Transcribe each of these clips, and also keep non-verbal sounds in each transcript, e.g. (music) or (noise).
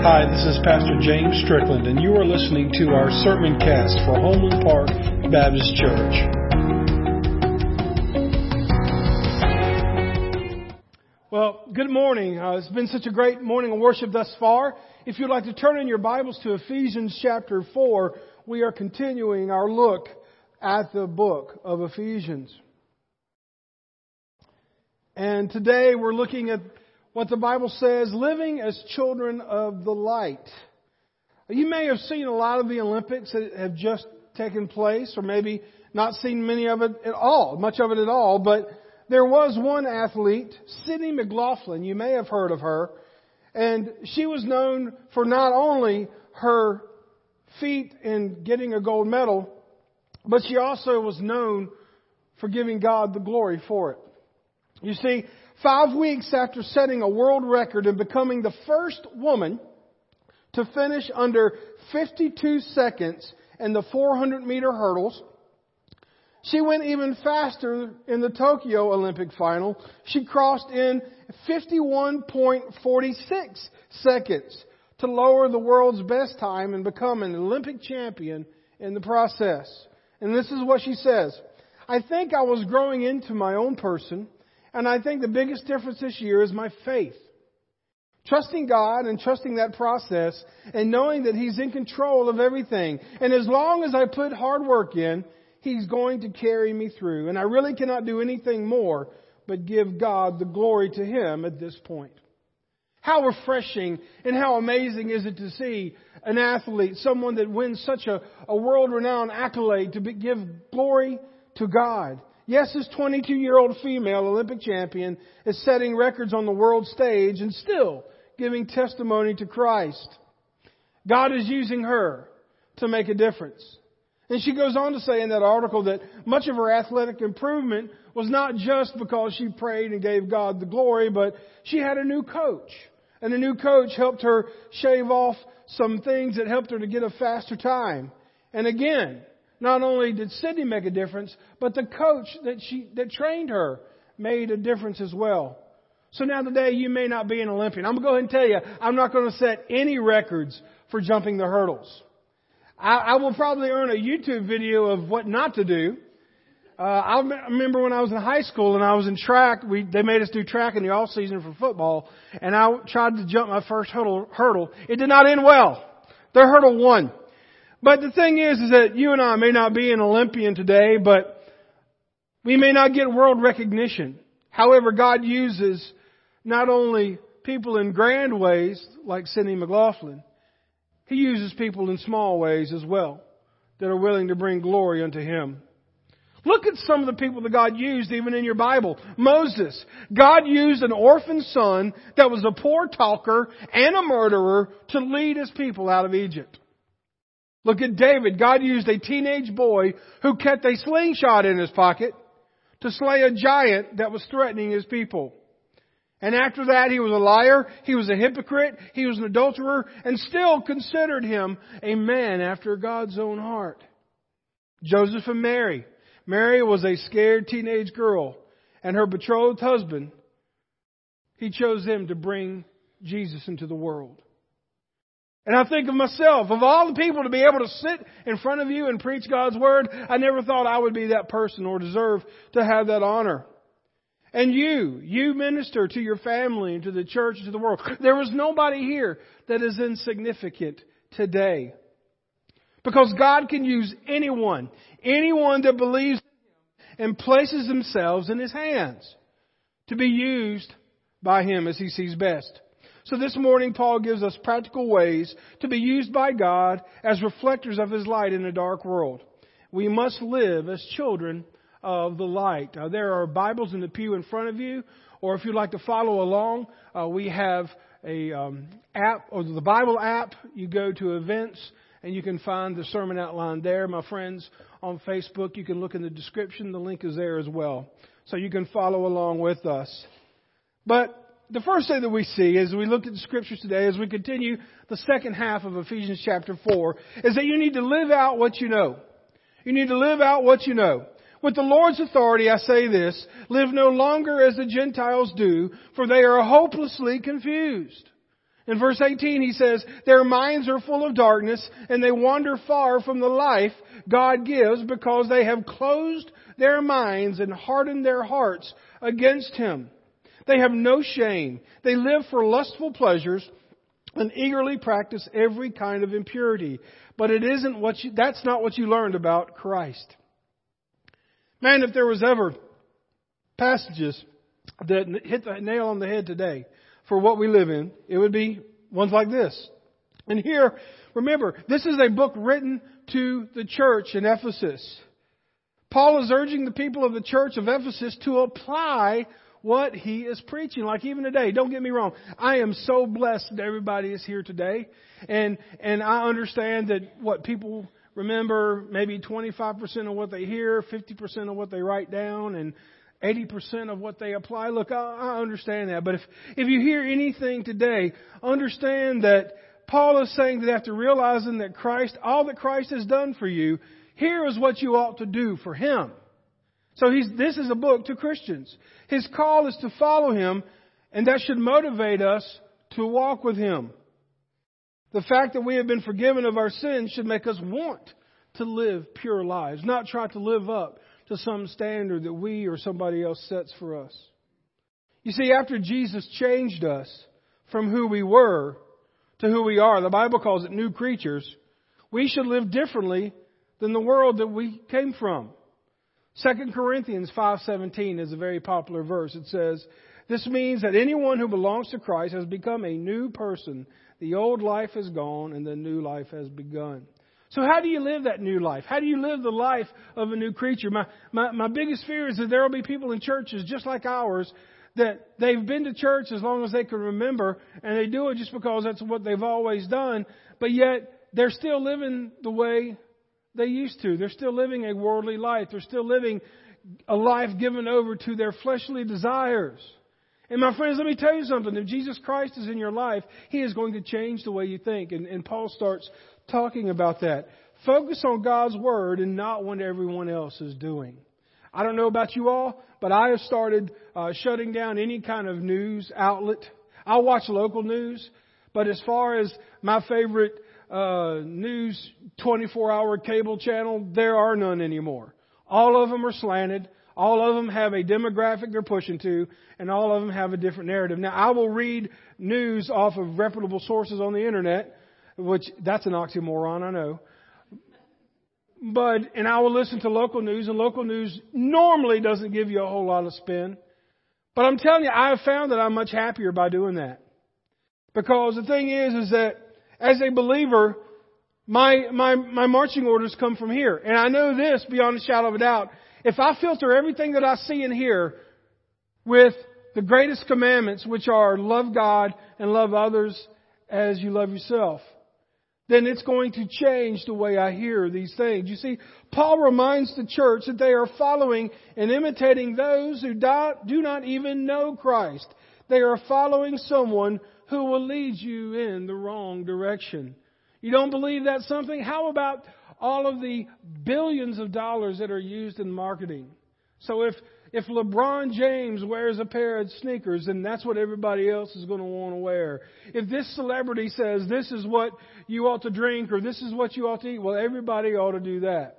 Hi, this is Pastor James Strickland, and you are listening to our sermon cast for Homeland Park Baptist Church. Well, good morning. Uh, it's been such a great morning of worship thus far. If you'd like to turn in your Bibles to Ephesians chapter 4, we are continuing our look at the book of Ephesians. And today we're looking at what the Bible says, living as children of the light. You may have seen a lot of the Olympics that have just taken place, or maybe not seen many of it at all, much of it at all, but there was one athlete, Sydney McLaughlin, you may have heard of her, and she was known for not only her feat in getting a gold medal, but she also was known for giving God the glory for it. You see, Five weeks after setting a world record and becoming the first woman to finish under 52 seconds in the 400 meter hurdles, she went even faster in the Tokyo Olympic final. She crossed in 51.46 seconds to lower the world's best time and become an Olympic champion in the process. And this is what she says. I think I was growing into my own person and I think the biggest difference this year is my faith. Trusting God and trusting that process and knowing that He's in control of everything. And as long as I put hard work in, He's going to carry me through. And I really cannot do anything more but give God the glory to Him at this point. How refreshing and how amazing is it to see an athlete, someone that wins such a, a world renowned accolade to be, give glory to God. Yes, this 22 year old female Olympic champion is setting records on the world stage and still giving testimony to Christ. God is using her to make a difference. And she goes on to say in that article that much of her athletic improvement was not just because she prayed and gave God the glory, but she had a new coach. And the new coach helped her shave off some things that helped her to get a faster time. And again, not only did Sydney make a difference, but the coach that she that trained her made a difference as well. So now today you may not be an Olympian. I'm going to go ahead and tell you, I'm not going to set any records for jumping the hurdles. I, I will probably earn a YouTube video of what not to do. Uh, I remember when I was in high school and I was in track, we, they made us do track in the off season for football, and I tried to jump my first hurdle, hurdle. It did not end well. The hurdle won. But the thing is, is that you and I may not be an Olympian today, but we may not get world recognition. However, God uses not only people in grand ways, like Sydney McLaughlin, He uses people in small ways as well that are willing to bring glory unto Him. Look at some of the people that God used even in your Bible. Moses. God used an orphan son that was a poor talker and a murderer to lead his people out of Egypt. Look at David. God used a teenage boy who kept a slingshot in his pocket to slay a giant that was threatening his people. And after that, he was a liar, he was a hypocrite, he was an adulterer, and still considered him a man after God's own heart. Joseph and Mary. Mary was a scared teenage girl, and her betrothed husband, he chose them to bring Jesus into the world. And I think of myself, of all the people to be able to sit in front of you and preach God's Word, I never thought I would be that person or deserve to have that honor. And you, you minister to your family and to the church and to the world. There was nobody here that is insignificant today. Because God can use anyone, anyone that believes in Him and places themselves in His hands to be used by Him as He sees best. So this morning, Paul gives us practical ways to be used by God as reflectors of His light in a dark world. We must live as children of the light. Uh, there are Bibles in the pew in front of you, or if you'd like to follow along, uh, we have a um, app or the Bible app. You go to events and you can find the sermon outline there. My friends on Facebook, you can look in the description. The link is there as well, so you can follow along with us. But the first thing that we see as we look at the scriptures today, as we continue the second half of Ephesians chapter 4, is that you need to live out what you know. You need to live out what you know. With the Lord's authority, I say this, live no longer as the Gentiles do, for they are hopelessly confused. In verse 18 he says, their minds are full of darkness and they wander far from the life God gives because they have closed their minds and hardened their hearts against Him. They have no shame. They live for lustful pleasures and eagerly practice every kind of impurity. But it isn't what you, that's not what you learned about Christ. Man, if there was ever passages that hit the nail on the head today for what we live in, it would be ones like this. And here, remember, this is a book written to the church in Ephesus. Paul is urging the people of the church of Ephesus to apply what he is preaching. Like even today, don't get me wrong. I am so blessed that everybody is here today. And, and I understand that what people remember, maybe 25% of what they hear, 50% of what they write down, and 80% of what they apply. Look, I, I understand that. But if, if you hear anything today, understand that Paul is saying that after realizing that Christ, all that Christ has done for you, here is what you ought to do for Him. So he's, this is a book to Christians. His call is to follow Him, and that should motivate us to walk with Him. The fact that we have been forgiven of our sins should make us want to live pure lives, not try to live up to some standard that we or somebody else sets for us. You see, after Jesus changed us from who we were to who we are, the Bible calls it new creatures, we should live differently than the world that we came from. 2 Corinthians 5:17 is a very popular verse. It says, "This means that anyone who belongs to Christ has become a new person. The old life is gone and the new life has begun." So how do you live that new life? How do you live the life of a new creature? My, my, my biggest fear is that there will be people in churches just like ours that they've been to church as long as they can remember and they do it just because that's what they've always done, but yet they're still living the way they used to. They're still living a worldly life. They're still living a life given over to their fleshly desires. And my friends, let me tell you something. If Jesus Christ is in your life, He is going to change the way you think. And, and Paul starts talking about that. Focus on God's Word and not what everyone else is doing. I don't know about you all, but I have started uh, shutting down any kind of news outlet. I watch local news, but as far as my favorite uh, news 24 hour cable channel, there are none anymore. All of them are slanted. All of them have a demographic they're pushing to, and all of them have a different narrative. Now, I will read news off of reputable sources on the internet, which that's an oxymoron, I know. But, and I will listen to local news, and local news normally doesn't give you a whole lot of spin. But I'm telling you, I have found that I'm much happier by doing that. Because the thing is, is that as a believer, my, my, my marching orders come from here. And I know this beyond a shadow of a doubt. If I filter everything that I see and hear with the greatest commandments, which are love God and love others as you love yourself, then it's going to change the way I hear these things. You see, Paul reminds the church that they are following and imitating those who do not even know Christ. They are following someone who will lead you in the wrong direction. You don't believe that's something? How about all of the billions of dollars that are used in marketing? So if if LeBron James wears a pair of sneakers, then that's what everybody else is going to want to wear. If this celebrity says this is what you ought to drink or this is what you ought to eat, well, everybody ought to do that.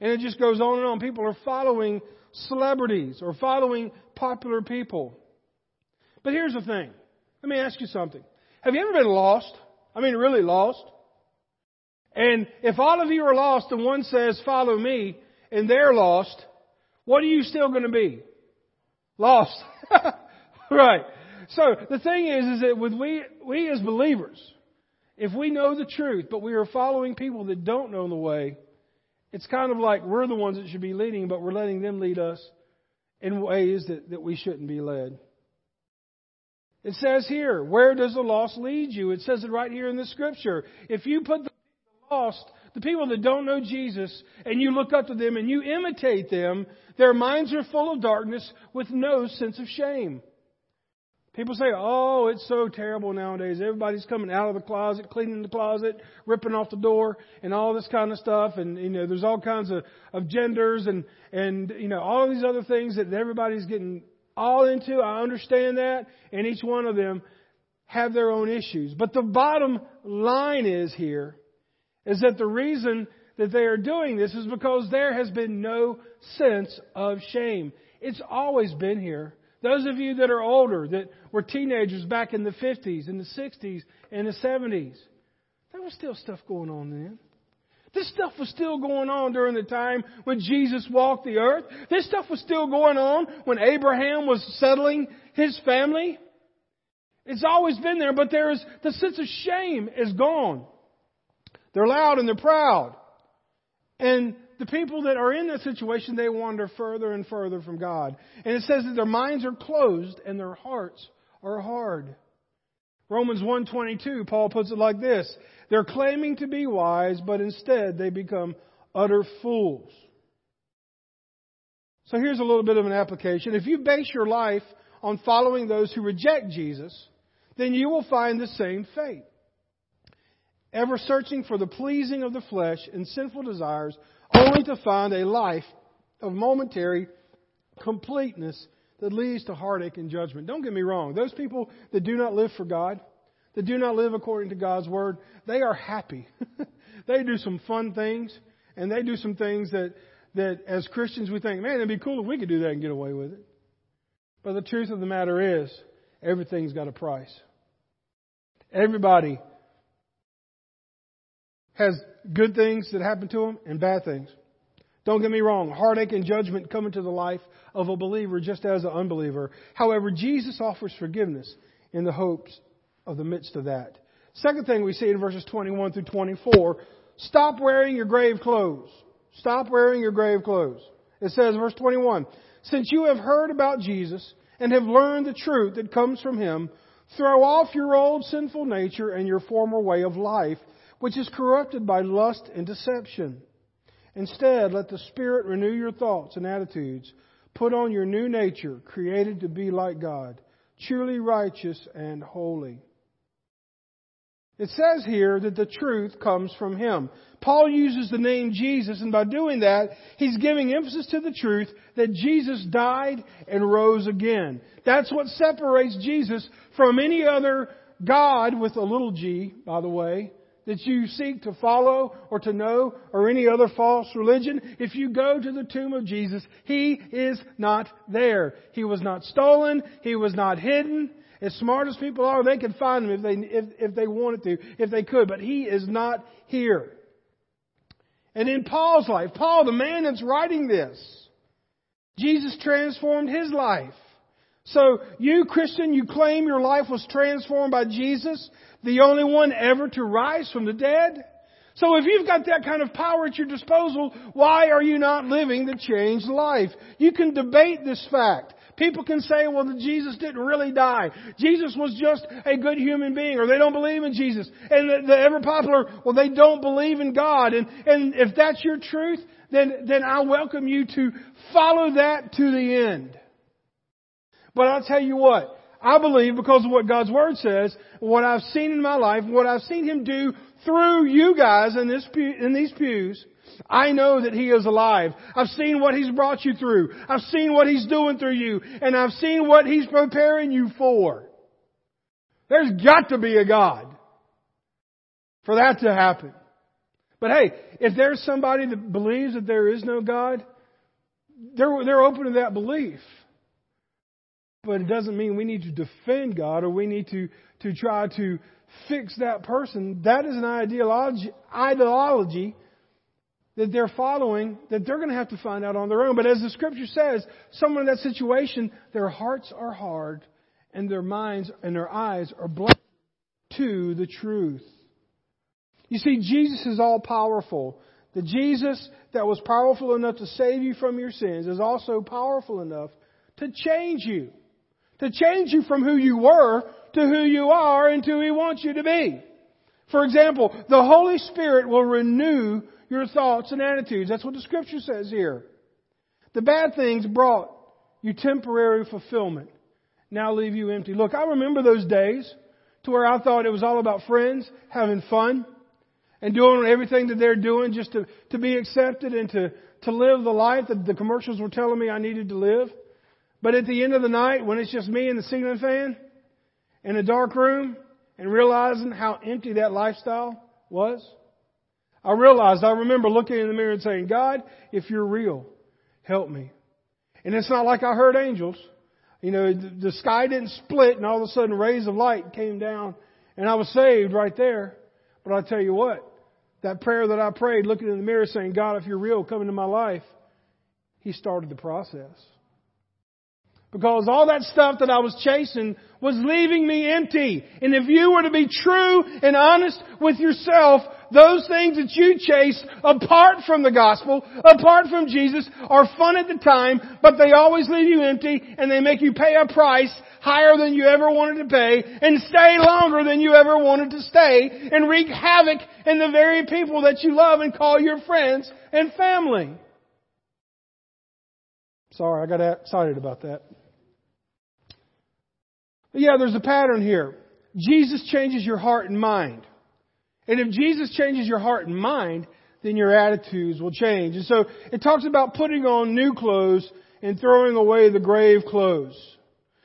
And it just goes on and on. People are following celebrities or following popular people. But here's the thing. Let me ask you something. Have you ever been lost? I mean, really lost? And if all of you are lost and one says, follow me, and they're lost, what are you still going to be? Lost. (laughs) right. So the thing is, is that with we, we as believers, if we know the truth, but we are following people that don't know the way, it's kind of like we're the ones that should be leading, but we're letting them lead us in ways that, that we shouldn't be led. It says here, where does the lost lead you? It says it right here in the scripture. If you put the lost the people that don't know Jesus, and you look up to them and you imitate them, their minds are full of darkness with no sense of shame. People say, oh, it's so terrible nowadays. Everybody's coming out of the closet, cleaning the closet, ripping off the door, and all this kind of stuff. And, you know, there's all kinds of, of genders and, and, you know, all of these other things that everybody's getting all into. I understand that. And each one of them have their own issues. But the bottom line is here is that the reason that they are doing this is because there has been no sense of shame. It's always been here. Those of you that are older, that were teenagers back in the 50s, in the 60s, and the 70s, there was still stuff going on then. This stuff was still going on during the time when Jesus walked the earth. This stuff was still going on when Abraham was settling his family. It's always been there, but there is, the sense of shame is gone. They're loud and they're proud. And the people that are in that situation, they wander further and further from God. And it says that their minds are closed and their hearts are hard. Romans 1:22, Paul puts it like this: They're claiming to be wise, but instead they become utter fools. So here's a little bit of an application. If you base your life on following those who reject Jesus, then you will find the same fate. Ever searching for the pleasing of the flesh and sinful desires, only to find a life of momentary completeness that leads to heartache and judgment. Don't get me wrong. Those people that do not live for God, that do not live according to God's word, they are happy. (laughs) they do some fun things, and they do some things that, that as Christians we think, man, it'd be cool if we could do that and get away with it. But the truth of the matter is, everything's got a price. Everybody has good things that happen to them and bad things. Don't get me wrong, heartache and judgment come into the life of a believer just as an unbeliever. However, Jesus offers forgiveness in the hopes of the midst of that. Second thing we see in verses 21 through 24, stop wearing your grave clothes. Stop wearing your grave clothes. It says, verse 21, since you have heard about Jesus and have learned the truth that comes from him, throw off your old sinful nature and your former way of life, which is corrupted by lust and deception. Instead, let the Spirit renew your thoughts and attitudes. Put on your new nature, created to be like God, truly righteous and holy. It says here that the truth comes from Him. Paul uses the name Jesus, and by doing that, he's giving emphasis to the truth that Jesus died and rose again. That's what separates Jesus from any other God with a little g, by the way, that you seek to follow or to know or any other false religion, if you go to the tomb of Jesus, He is not there. He was not stolen. He was not hidden. As smart as people are, they could find Him if they, if, if they wanted to, if they could, but He is not here. And in Paul's life, Paul, the man that's writing this, Jesus transformed his life. So you Christian, you claim your life was transformed by Jesus the only one ever to rise from the dead? So if you've got that kind of power at your disposal, why are you not living the changed life? You can debate this fact. People can say, well, Jesus didn't really die. Jesus was just a good human being, or they don't believe in Jesus. And the, the ever popular, well, they don't believe in God. And, and if that's your truth, then, then I welcome you to follow that to the end. But I'll tell you what, I believe because of what God's Word says, what I've seen in my life, what I've seen Him do through you guys in, this pew, in these pews, I know that He is alive. I've seen what He's brought you through. I've seen what He's doing through you. And I've seen what He's preparing you for. There's got to be a God for that to happen. But hey, if there's somebody that believes that there is no God, they're, they're open to that belief. But it doesn't mean we need to defend God or we need to, to try to fix that person. That is an ideology, ideology that they're following that they're going to have to find out on their own. But as the scripture says, someone in that situation, their hearts are hard and their minds and their eyes are blind to the truth. You see, Jesus is all powerful. The Jesus that was powerful enough to save you from your sins is also powerful enough to change you to change you from who you were to who you are and to who He wants you to be. For example, the Holy Spirit will renew your thoughts and attitudes. That's what the Scripture says here. The bad things brought you temporary fulfillment. Now leave you empty. Look, I remember those days to where I thought it was all about friends, having fun, and doing everything that they're doing just to, to be accepted and to, to live the life that the commercials were telling me I needed to live. But at the end of the night, when it's just me and the ceiling fan, in a dark room and realizing how empty that lifestyle was? I realized, I remember looking in the mirror and saying, God, if you're real, help me. And it's not like I heard angels. You know, the sky didn't split and all of a sudden rays of light came down and I was saved right there. But I tell you what, that prayer that I prayed looking in the mirror saying, God, if you're real, come into my life, He started the process. Because all that stuff that I was chasing was leaving me empty. And if you were to be true and honest with yourself, those things that you chase apart from the gospel, apart from Jesus, are fun at the time, but they always leave you empty and they make you pay a price higher than you ever wanted to pay and stay longer than you ever wanted to stay and wreak havoc in the very people that you love and call your friends and family. Sorry, I got excited about that. But yeah, there's a pattern here. Jesus changes your heart and mind. And if Jesus changes your heart and mind, then your attitudes will change. And so it talks about putting on new clothes and throwing away the grave clothes.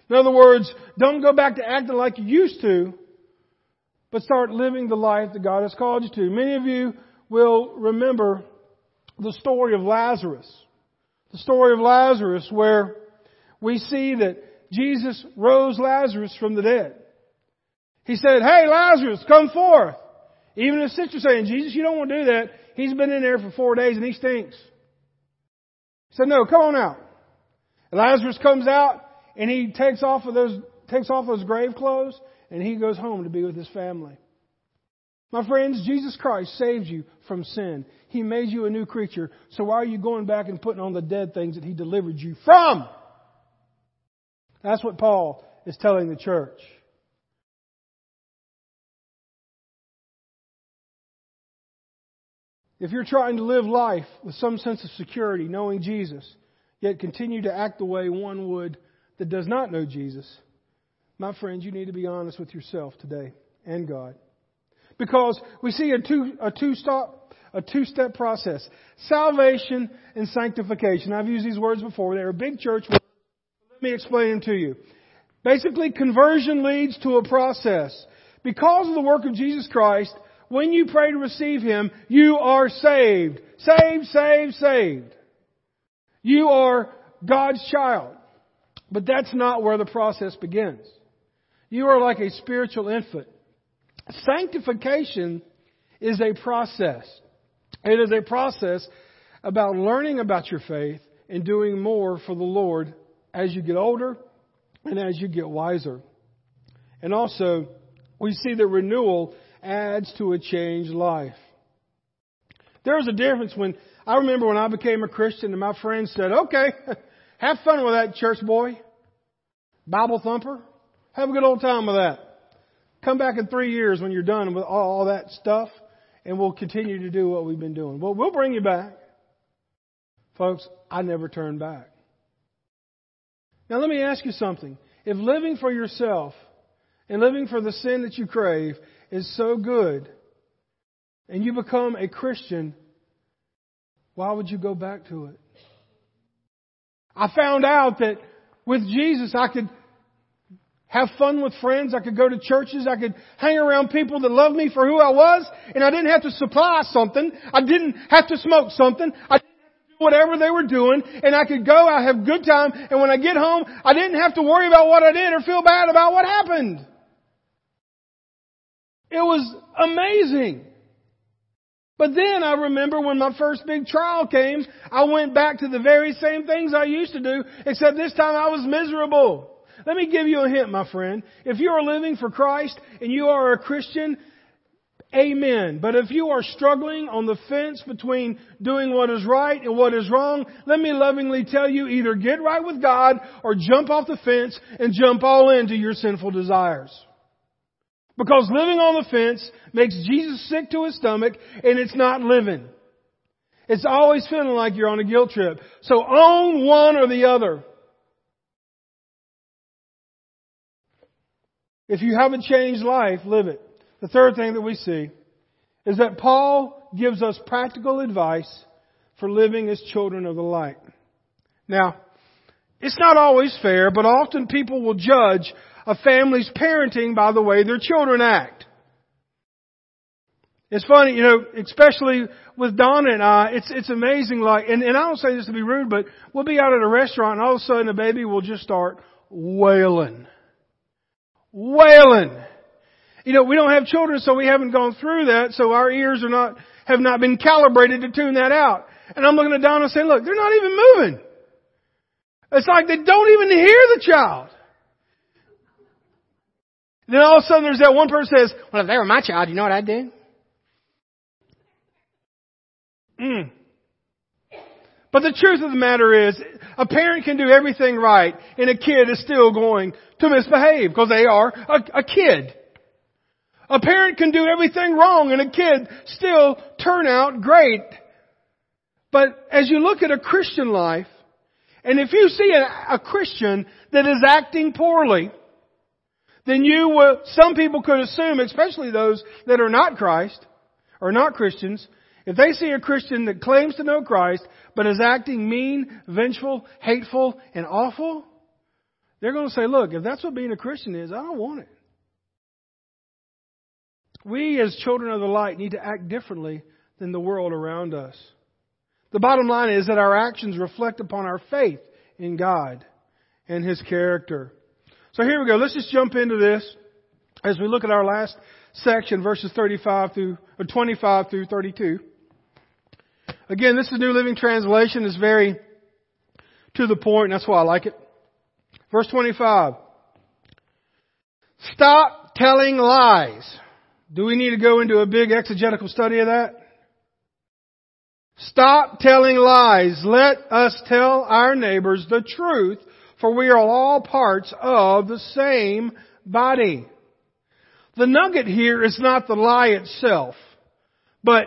In other words, don't go back to acting like you used to, but start living the life that God has called you to. Many of you will remember the story of Lazarus. The story of Lazarus where we see that Jesus rose Lazarus from the dead. He said, Hey Lazarus, come forth. Even his sister saying, Jesus, you don't want to do that. He's been in there for four days and he stinks. He said, no, come on out. And Lazarus comes out and he takes off of those, takes off those grave clothes and he goes home to be with his family. My friends, Jesus Christ saved you from sin. He made you a new creature. So why are you going back and putting on the dead things that He delivered you from? That's what Paul is telling the church. If you're trying to live life with some sense of security, knowing Jesus, yet continue to act the way one would that does not know Jesus, my friends, you need to be honest with yourself today and God. Because we see a two, a two stop, a two step process. Salvation and sanctification. I've used these words before. They're a big church. Let me explain to you. Basically, conversion leads to a process. Because of the work of Jesus Christ, when you pray to receive Him, you are saved. Saved, saved, saved. You are God's child. But that's not where the process begins. You are like a spiritual infant. Sanctification is a process. It is a process about learning about your faith and doing more for the Lord as you get older and as you get wiser. And also, we see that renewal adds to a changed life. There's a difference when I remember when I became a Christian and my friends said, okay, (laughs) have fun with that church boy. Bible thumper. Have a good old time with that. Come back in three years when you're done with all, that stuff and we'll continue to do what we've been doing. Well, we'll bring you back. Folks, I never turned back. Now let me ask you something. If living for yourself and living for the sin that you crave is so good and you become a Christian, why would you go back to it? I found out that with Jesus I could have fun with friends, I could go to churches, I could hang around people that loved me for who I was, and I didn't have to supply something, I didn't have to smoke something, I whatever they were doing, and I could go, I have good time, and when I get home, I didn't have to worry about what I did or feel bad about what happened. It was amazing. But then I remember when my first big trial came, I went back to the very same things I used to do, except this time I was miserable. Let me give you a hint, my friend. If you are living for Christ and you are a Christian, Amen. But if you are struggling on the fence between doing what is right and what is wrong, let me lovingly tell you either get right with God or jump off the fence and jump all into your sinful desires. Because living on the fence makes Jesus sick to his stomach and it's not living. It's always feeling like you're on a guilt trip. So own one or the other. If you haven't changed life, live it. The third thing that we see is that Paul gives us practical advice for living as children of the light. Now, it's not always fair, but often people will judge a family's parenting by the way their children act. It's funny, you know, especially with Donna and I, it's, it's amazing like, and, and I don't say this to be rude, but we'll be out at a restaurant and all of a sudden the baby will just start wailing. Wailing. You know, we don't have children so we haven't gone through that, so our ears are not, have not been calibrated to tune that out. And I'm looking at Donna and saying, look, they're not even moving. It's like they don't even hear the child. And Then all of a sudden there's that one person says, well, if they were my child, you know what I'd do? Mm. But the truth of the matter is, a parent can do everything right, and a kid is still going to misbehave because they are a, a kid. A parent can do everything wrong, and a kid still turn out great. But as you look at a Christian life, and if you see a, a Christian that is acting poorly, then you will, some people could assume, especially those that are not Christ, or not Christians, if they see a Christian that claims to know Christ, but is acting mean, vengeful, hateful, and awful, they're going to say, look, if that's what being a Christian is, I don't want it. We as children of the light need to act differently than the world around us. The bottom line is that our actions reflect upon our faith in God and His character. So here we go. Let's just jump into this as we look at our last section, verses 35 through, or 25 through 32. Again, this is New Living Translation. It's very to the point, and that's why I like it. Verse 25. Stop telling lies. Do we need to go into a big exegetical study of that? Stop telling lies. Let us tell our neighbors the truth, for we are all parts of the same body. The nugget here is not the lie itself, but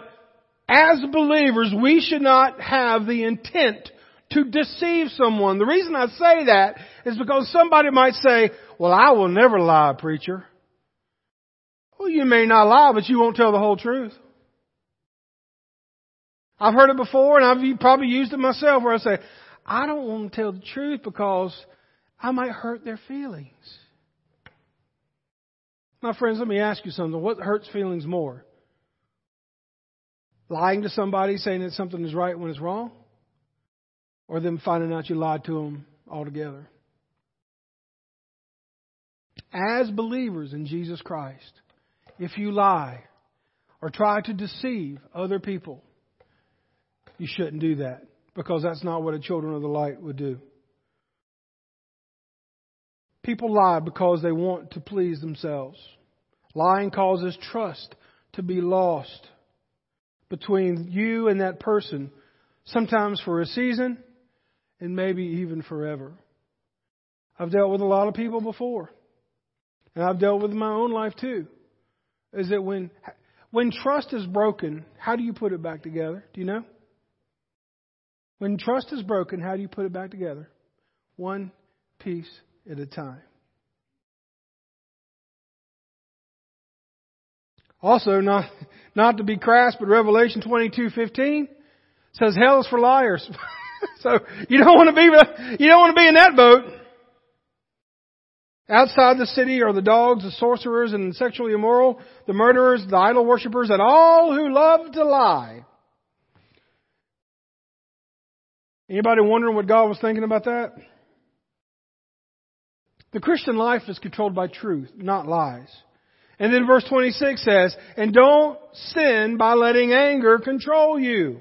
as believers, we should not have the intent to deceive someone. The reason I say that is because somebody might say, well, I will never lie, preacher. Well, you may not lie, but you won't tell the whole truth. I've heard it before and I've probably used it myself where I say, I don't want to tell the truth because I might hurt their feelings. My friends, let me ask you something. What hurts feelings more? lying to somebody, saying that something is right when it's wrong, or them finding out you lied to them altogether. As believers in Jesus Christ, if you lie or try to deceive other people, you shouldn't do that because that's not what a children of the light would do. People lie because they want to please themselves. Lying causes trust to be lost between you and that person, sometimes for a season and maybe even forever. I've dealt with a lot of people before, and I've dealt with my own life too. Is that when when trust is broken, how do you put it back together? Do you know? When trust is broken, how do you put it back together? One piece at a time. Also, not, not to be crass, but Revelation 22:15 says hell is for liars. (laughs) so you don't want to be, you don't want to be in that boat. Outside the city are the dogs, the sorcerers and the sexually immoral, the murderers, the idol worshippers, and all who love to lie. Anybody wondering what God was thinking about that? The Christian life is controlled by truth, not lies. And then verse 26 says, and don't sin by letting anger control you.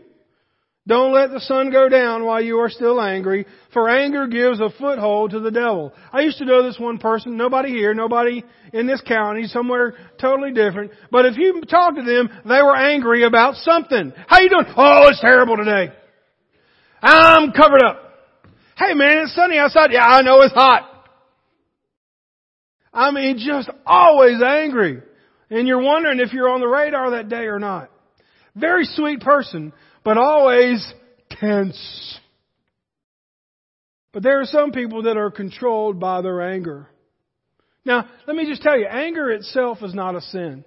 Don't let the sun go down while you are still angry, for anger gives a foothold to the devil. I used to know this one person, nobody here, nobody in this county, somewhere totally different. But if you talk to them, they were angry about something. How you doing? Oh, it's terrible today. I'm covered up. Hey man, it's sunny outside. Yeah, I know it's hot. I mean, just always angry. And you're wondering if you're on the radar that day or not. Very sweet person, but always tense. But there are some people that are controlled by their anger. Now, let me just tell you, anger itself is not a sin.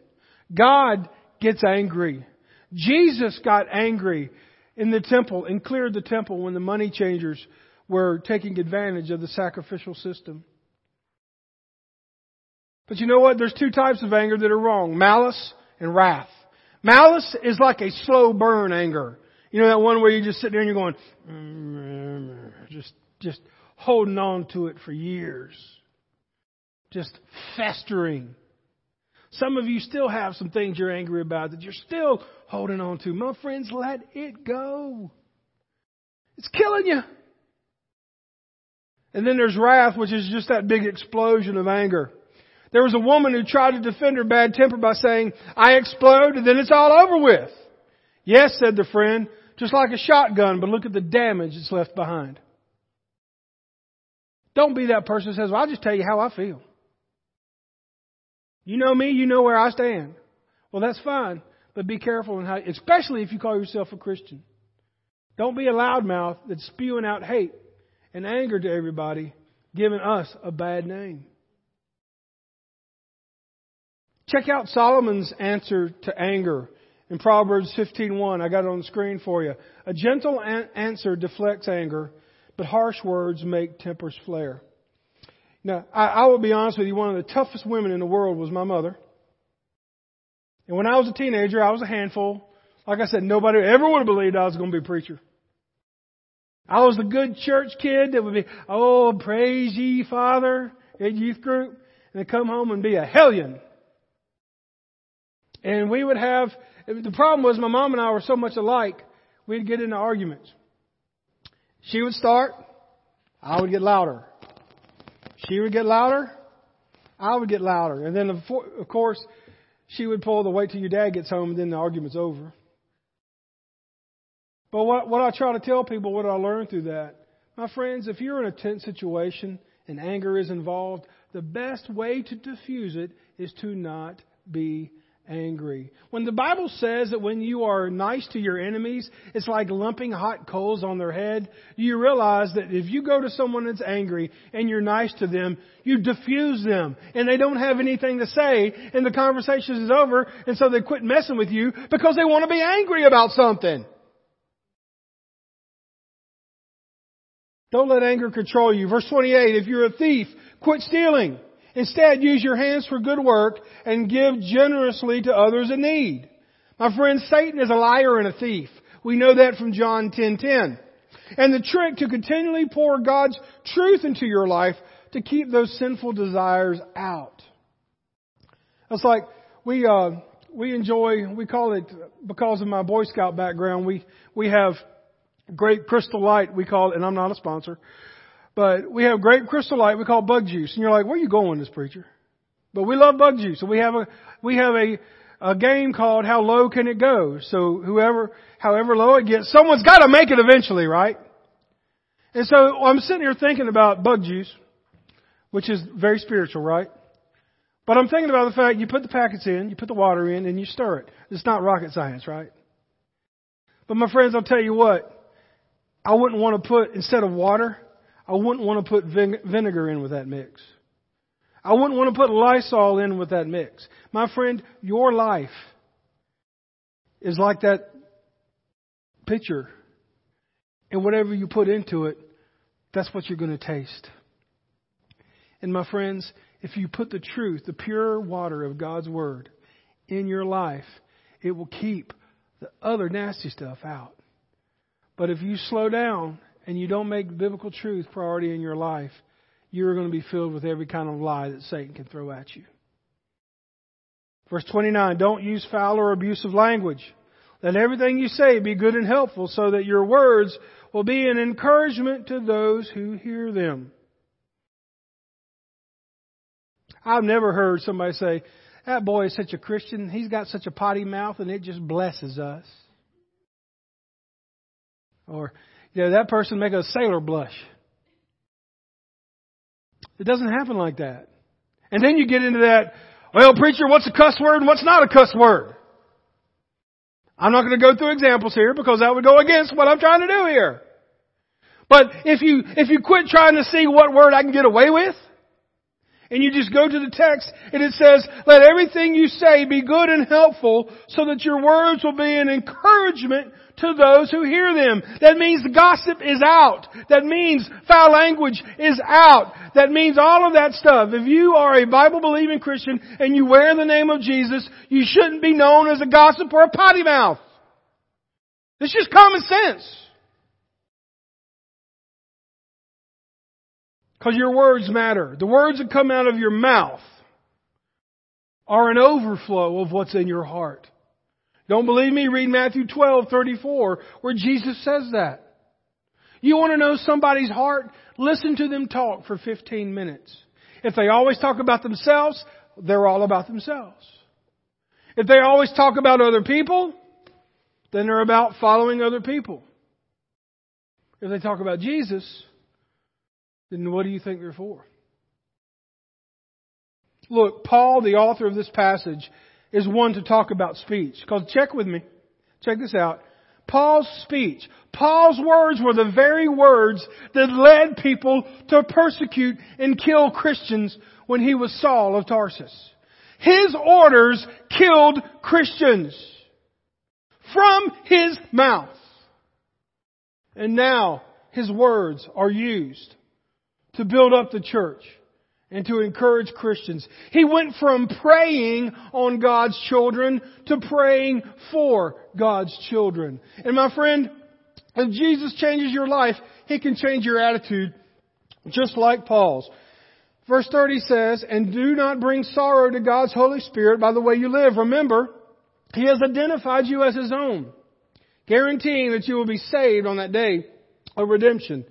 God gets angry. Jesus got angry in the temple and cleared the temple when the money changers were taking advantage of the sacrificial system. But you know what? There's two types of anger that are wrong. Malice and wrath. Malice is like a slow burn anger. You know that one where you just sit there and you're going, mm, just, just holding on to it for years. Just festering. Some of you still have some things you're angry about that you're still holding on to. My friends, let it go. It's killing you. And then there's wrath, which is just that big explosion of anger. There was a woman who tried to defend her bad temper by saying, I explode and then it's all over with. Yes, said the friend, just like a shotgun, but look at the damage it's left behind. Don't be that person who says, well, I'll just tell you how I feel. You know me, you know where I stand. Well, that's fine, but be careful in how, especially if you call yourself a Christian. Don't be a loudmouth that's spewing out hate and anger to everybody, giving us a bad name. Check out Solomon's answer to anger in Proverbs 15:1. I got it on the screen for you. A gentle an- answer deflects anger, but harsh words make tempers flare. Now, I, I will be honest with you, one of the toughest women in the world was my mother. And when I was a teenager, I was a handful. Like I said, nobody ever would have believed I was going to be a preacher. I was the good church kid that would be, oh, praise ye, Father, at youth group, and then come home and be a hellion. And we would have, the problem was my mom and I were so much alike, we'd get into arguments. She would start, I would get louder. She would get louder, I would get louder. And then, of course, she would pull the wait till your dad gets home and then the argument's over. But what, what I try to tell people, what I learned through that, my friends, if you're in a tense situation and anger is involved, the best way to diffuse it is to not be angry. When the Bible says that when you are nice to your enemies, it's like lumping hot coals on their head, you realize that if you go to someone that's angry and you're nice to them, you diffuse them and they don't have anything to say and the conversation is over and so they quit messing with you because they want to be angry about something. Don't let anger control you. Verse 28, if you're a thief, quit stealing. Instead, use your hands for good work and give generously to others in need. My friend, Satan is a liar and a thief. We know that from John 10:10. 10, 10. And the trick to continually pour God's truth into your life to keep those sinful desires out. It's like we uh, we enjoy we call it because of my Boy Scout background we we have great crystal light we call it and I'm not a sponsor but we have grape crystal light we call bug juice. And you're like, where are you going, this preacher? But we love bug juice. So we have a, we have a, a game called How Low Can It Go? So whoever, however low it gets, someone's got to make it eventually, right? And so I'm sitting here thinking about bug juice, which is very spiritual, right? But I'm thinking about the fact you put the packets in, you put the water in, and you stir it. It's not rocket science, right? But my friends, I'll tell you what, I wouldn't want to put, instead of water, I wouldn't want to put vinegar in with that mix. I wouldn't want to put Lysol in with that mix. My friend, your life is like that pitcher. And whatever you put into it, that's what you're going to taste. And my friends, if you put the truth, the pure water of God's Word in your life, it will keep the other nasty stuff out. But if you slow down and you don't make biblical truth priority in your life, you're going to be filled with every kind of lie that Satan can throw at you. Verse 29, don't use foul or abusive language. Let everything you say be good and helpful so that your words will be an encouragement to those who hear them. I've never heard somebody say, that boy is such a Christian, he's got such a potty mouth and it just blesses us. Or, you know, that person make a sailor blush. It doesn't happen like that. And then you get into that, well, preacher, what's a cuss word and what's not a cuss word? I'm not going to go through examples here because that would go against what I'm trying to do here. But if you, if you quit trying to see what word I can get away with, and you just go to the text and it says, let everything you say be good and helpful so that your words will be an encouragement to those who hear them. That means the gossip is out. That means foul language is out. That means all of that stuff. If you are a Bible believing Christian and you wear the name of Jesus, you shouldn't be known as a gossip or a potty mouth. It's just common sense. Because your words matter. The words that come out of your mouth are an overflow of what's in your heart. Don't believe me? Read Matthew 12, 34, where Jesus says that. You want to know somebody's heart? Listen to them talk for 15 minutes. If they always talk about themselves, they're all about themselves. If they always talk about other people, then they're about following other people. If they talk about Jesus, then what do you think they're for? Look, Paul, the author of this passage, is one to talk about speech. Because check with me. Check this out. Paul's speech, Paul's words were the very words that led people to persecute and kill Christians when he was Saul of Tarsus. His orders killed Christians from his mouth. And now his words are used to build up the church and to encourage Christians. He went from preying on God's children to praying for God's children. And my friend, if Jesus changes your life, He can change your attitude just like Paul's. Verse 30 says, And do not bring sorrow to God's Holy Spirit by the way you live. Remember, He has identified you as His own, guaranteeing that you will be saved on that day of redemption.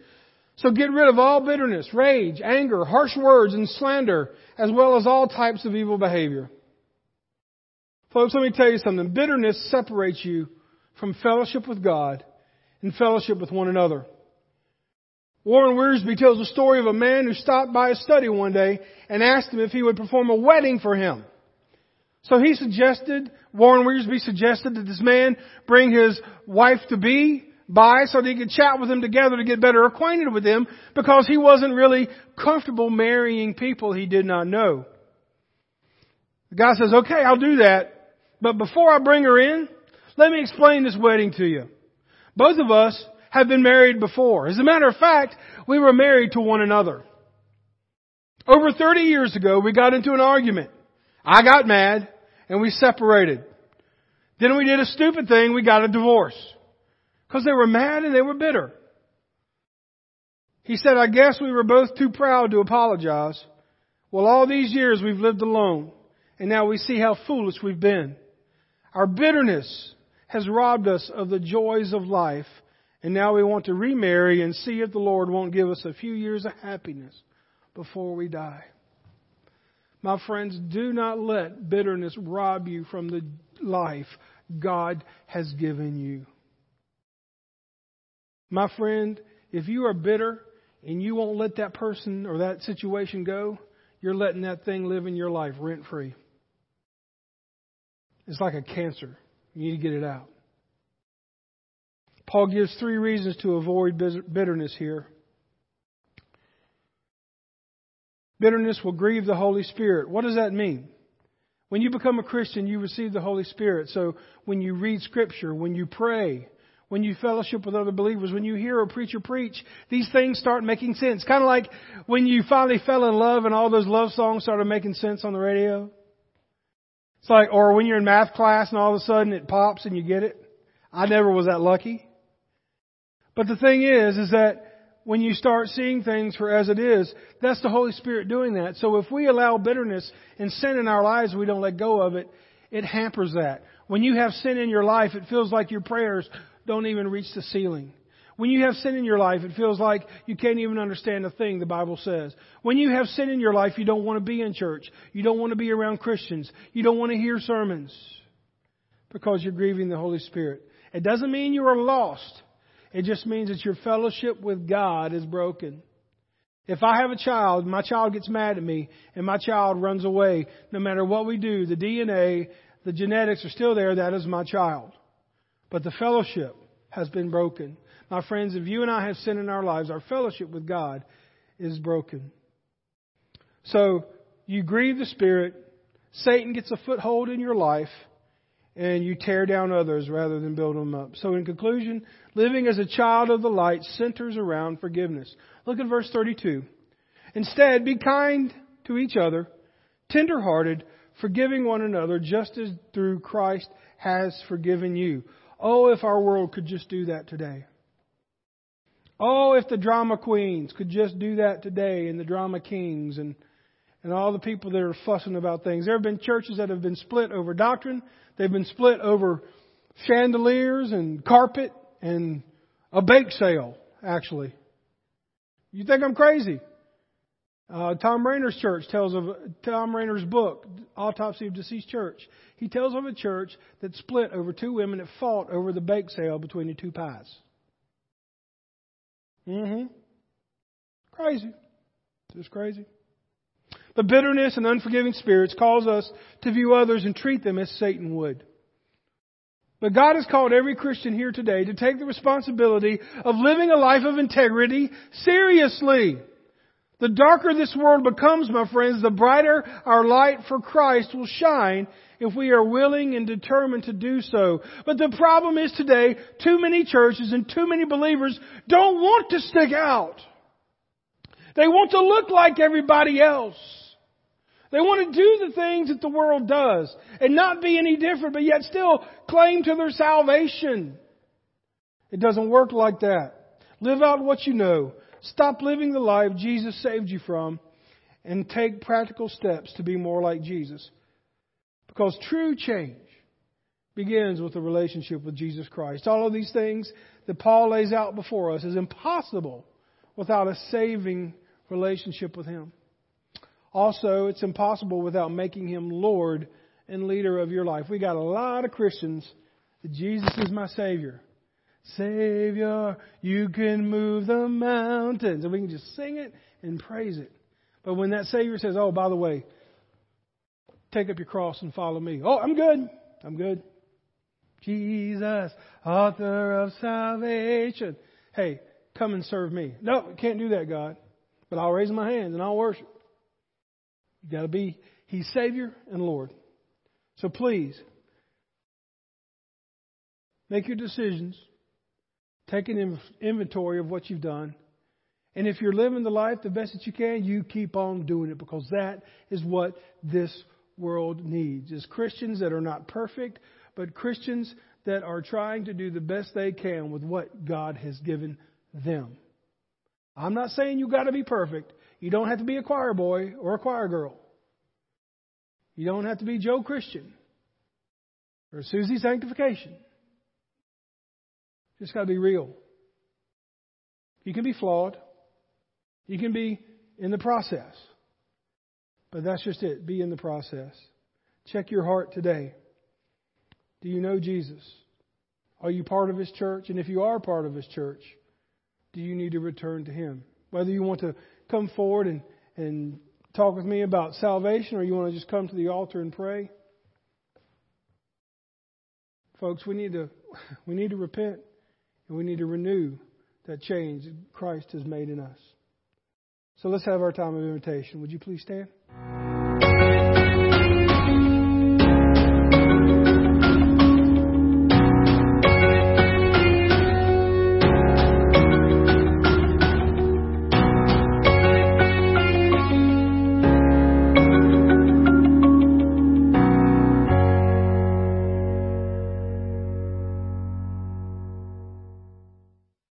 So get rid of all bitterness, rage, anger, harsh words, and slander, as well as all types of evil behavior. Folks, let me tell you something. Bitterness separates you from fellowship with God and fellowship with one another. Warren Wiersbe tells the story of a man who stopped by his study one day and asked him if he would perform a wedding for him. So he suggested, Warren Wiersbe suggested that this man bring his wife to be by so that he could chat with them together to get better acquainted with them because he wasn't really comfortable marrying people he did not know. The guy says, okay, I'll do that. But before I bring her in, let me explain this wedding to you. Both of us have been married before. As a matter of fact, we were married to one another. Over 30 years ago, we got into an argument. I got mad and we separated. Then we did a stupid thing. We got a divorce. Because they were mad and they were bitter. He said, I guess we were both too proud to apologize. Well, all these years we've lived alone, and now we see how foolish we've been. Our bitterness has robbed us of the joys of life, and now we want to remarry and see if the Lord won't give us a few years of happiness before we die. My friends, do not let bitterness rob you from the life God has given you. My friend, if you are bitter and you won't let that person or that situation go, you're letting that thing live in your life rent free. It's like a cancer. You need to get it out. Paul gives three reasons to avoid bitterness here. Bitterness will grieve the Holy Spirit. What does that mean? When you become a Christian, you receive the Holy Spirit. So when you read Scripture, when you pray, when you fellowship with other believers, when you hear a preacher preach, these things start making sense. Kind of like when you finally fell in love and all those love songs started making sense on the radio. It's like, or when you're in math class and all of a sudden it pops and you get it. I never was that lucky. But the thing is, is that when you start seeing things for as it is, that's the Holy Spirit doing that. So if we allow bitterness and sin in our lives, we don't let go of it, it hampers that. When you have sin in your life, it feels like your prayers don't even reach the ceiling. When you have sin in your life, it feels like you can't even understand a thing the Bible says. When you have sin in your life, you don't want to be in church. You don't want to be around Christians. You don't want to hear sermons because you're grieving the Holy Spirit. It doesn't mean you are lost. It just means that your fellowship with God is broken. If I have a child, my child gets mad at me, and my child runs away, no matter what we do, the DNA, the genetics are still there, that is my child. But the fellowship has been broken. My friends, if you and I have sin in our lives, our fellowship with God is broken. So you grieve the Spirit, Satan gets a foothold in your life, and you tear down others rather than build them up. So, in conclusion, living as a child of the light centers around forgiveness. Look at verse 32. Instead, be kind to each other, tenderhearted, forgiving one another, just as through Christ has forgiven you. Oh, if our world could just do that today. Oh, if the drama queens could just do that today, and the drama kings, and and all the people that are fussing about things. There have been churches that have been split over doctrine. They've been split over chandeliers and carpet and a bake sale, actually. You think I'm crazy? Uh, Thom Rainer's church tells of Thom Rainer's book, Autopsy of Deceased Church. He tells of a church that split over two women that fought over the bake sale between the two pies. Mm-hmm. Crazy. Just crazy. But bitterness and unforgiving spirits cause us to view others and treat them as Satan would. But God has called every Christian here today to take the responsibility of living a life of integrity seriously. The darker this world becomes, my friends, the brighter our light for Christ will shine if we are willing and determined to do so. But the problem is today, too many churches and too many believers don't want to stick out. They want to look like everybody else. They want to do the things that the world does and not be any different, but yet still claim to their salvation. It doesn't work like that. Live out what you know. Stop living the life Jesus saved you from and take practical steps to be more like Jesus. Because true change begins with a relationship with Jesus Christ. All of these things that Paul lays out before us is impossible without a saving relationship with Him. Also, it's impossible without making Him Lord and leader of your life. We got a lot of Christians that Jesus is my Savior. Savior, you can move the mountains. And we can just sing it and praise it. But when that Savior says, oh, by the way, take up your cross and follow me. Oh, I'm good. I'm good. Jesus, author of salvation. Hey, come and serve me. No, can't do that, God. But I'll raise my hands and I'll worship. You got to be, He's Savior and Lord. So please, make your decisions Take an inventory of what you've done. And if you're living the life the best that you can, you keep on doing it because that is what this world needs. Is Christians that are not perfect, but Christians that are trying to do the best they can with what God has given them. I'm not saying you got to be perfect. You don't have to be a choir boy or a choir girl. You don't have to be Joe Christian or Susie Sanctification. Just got to be real. You can be flawed. You can be in the process. But that's just it. Be in the process. Check your heart today. Do you know Jesus? Are you part of His church? And if you are part of His church, do you need to return to Him? Whether you want to come forward and, and talk with me about salvation or you want to just come to the altar and pray. Folks, we need to (laughs) we need to repent. And we need to renew that change that Christ has made in us. So let's have our time of invitation. Would you please stand?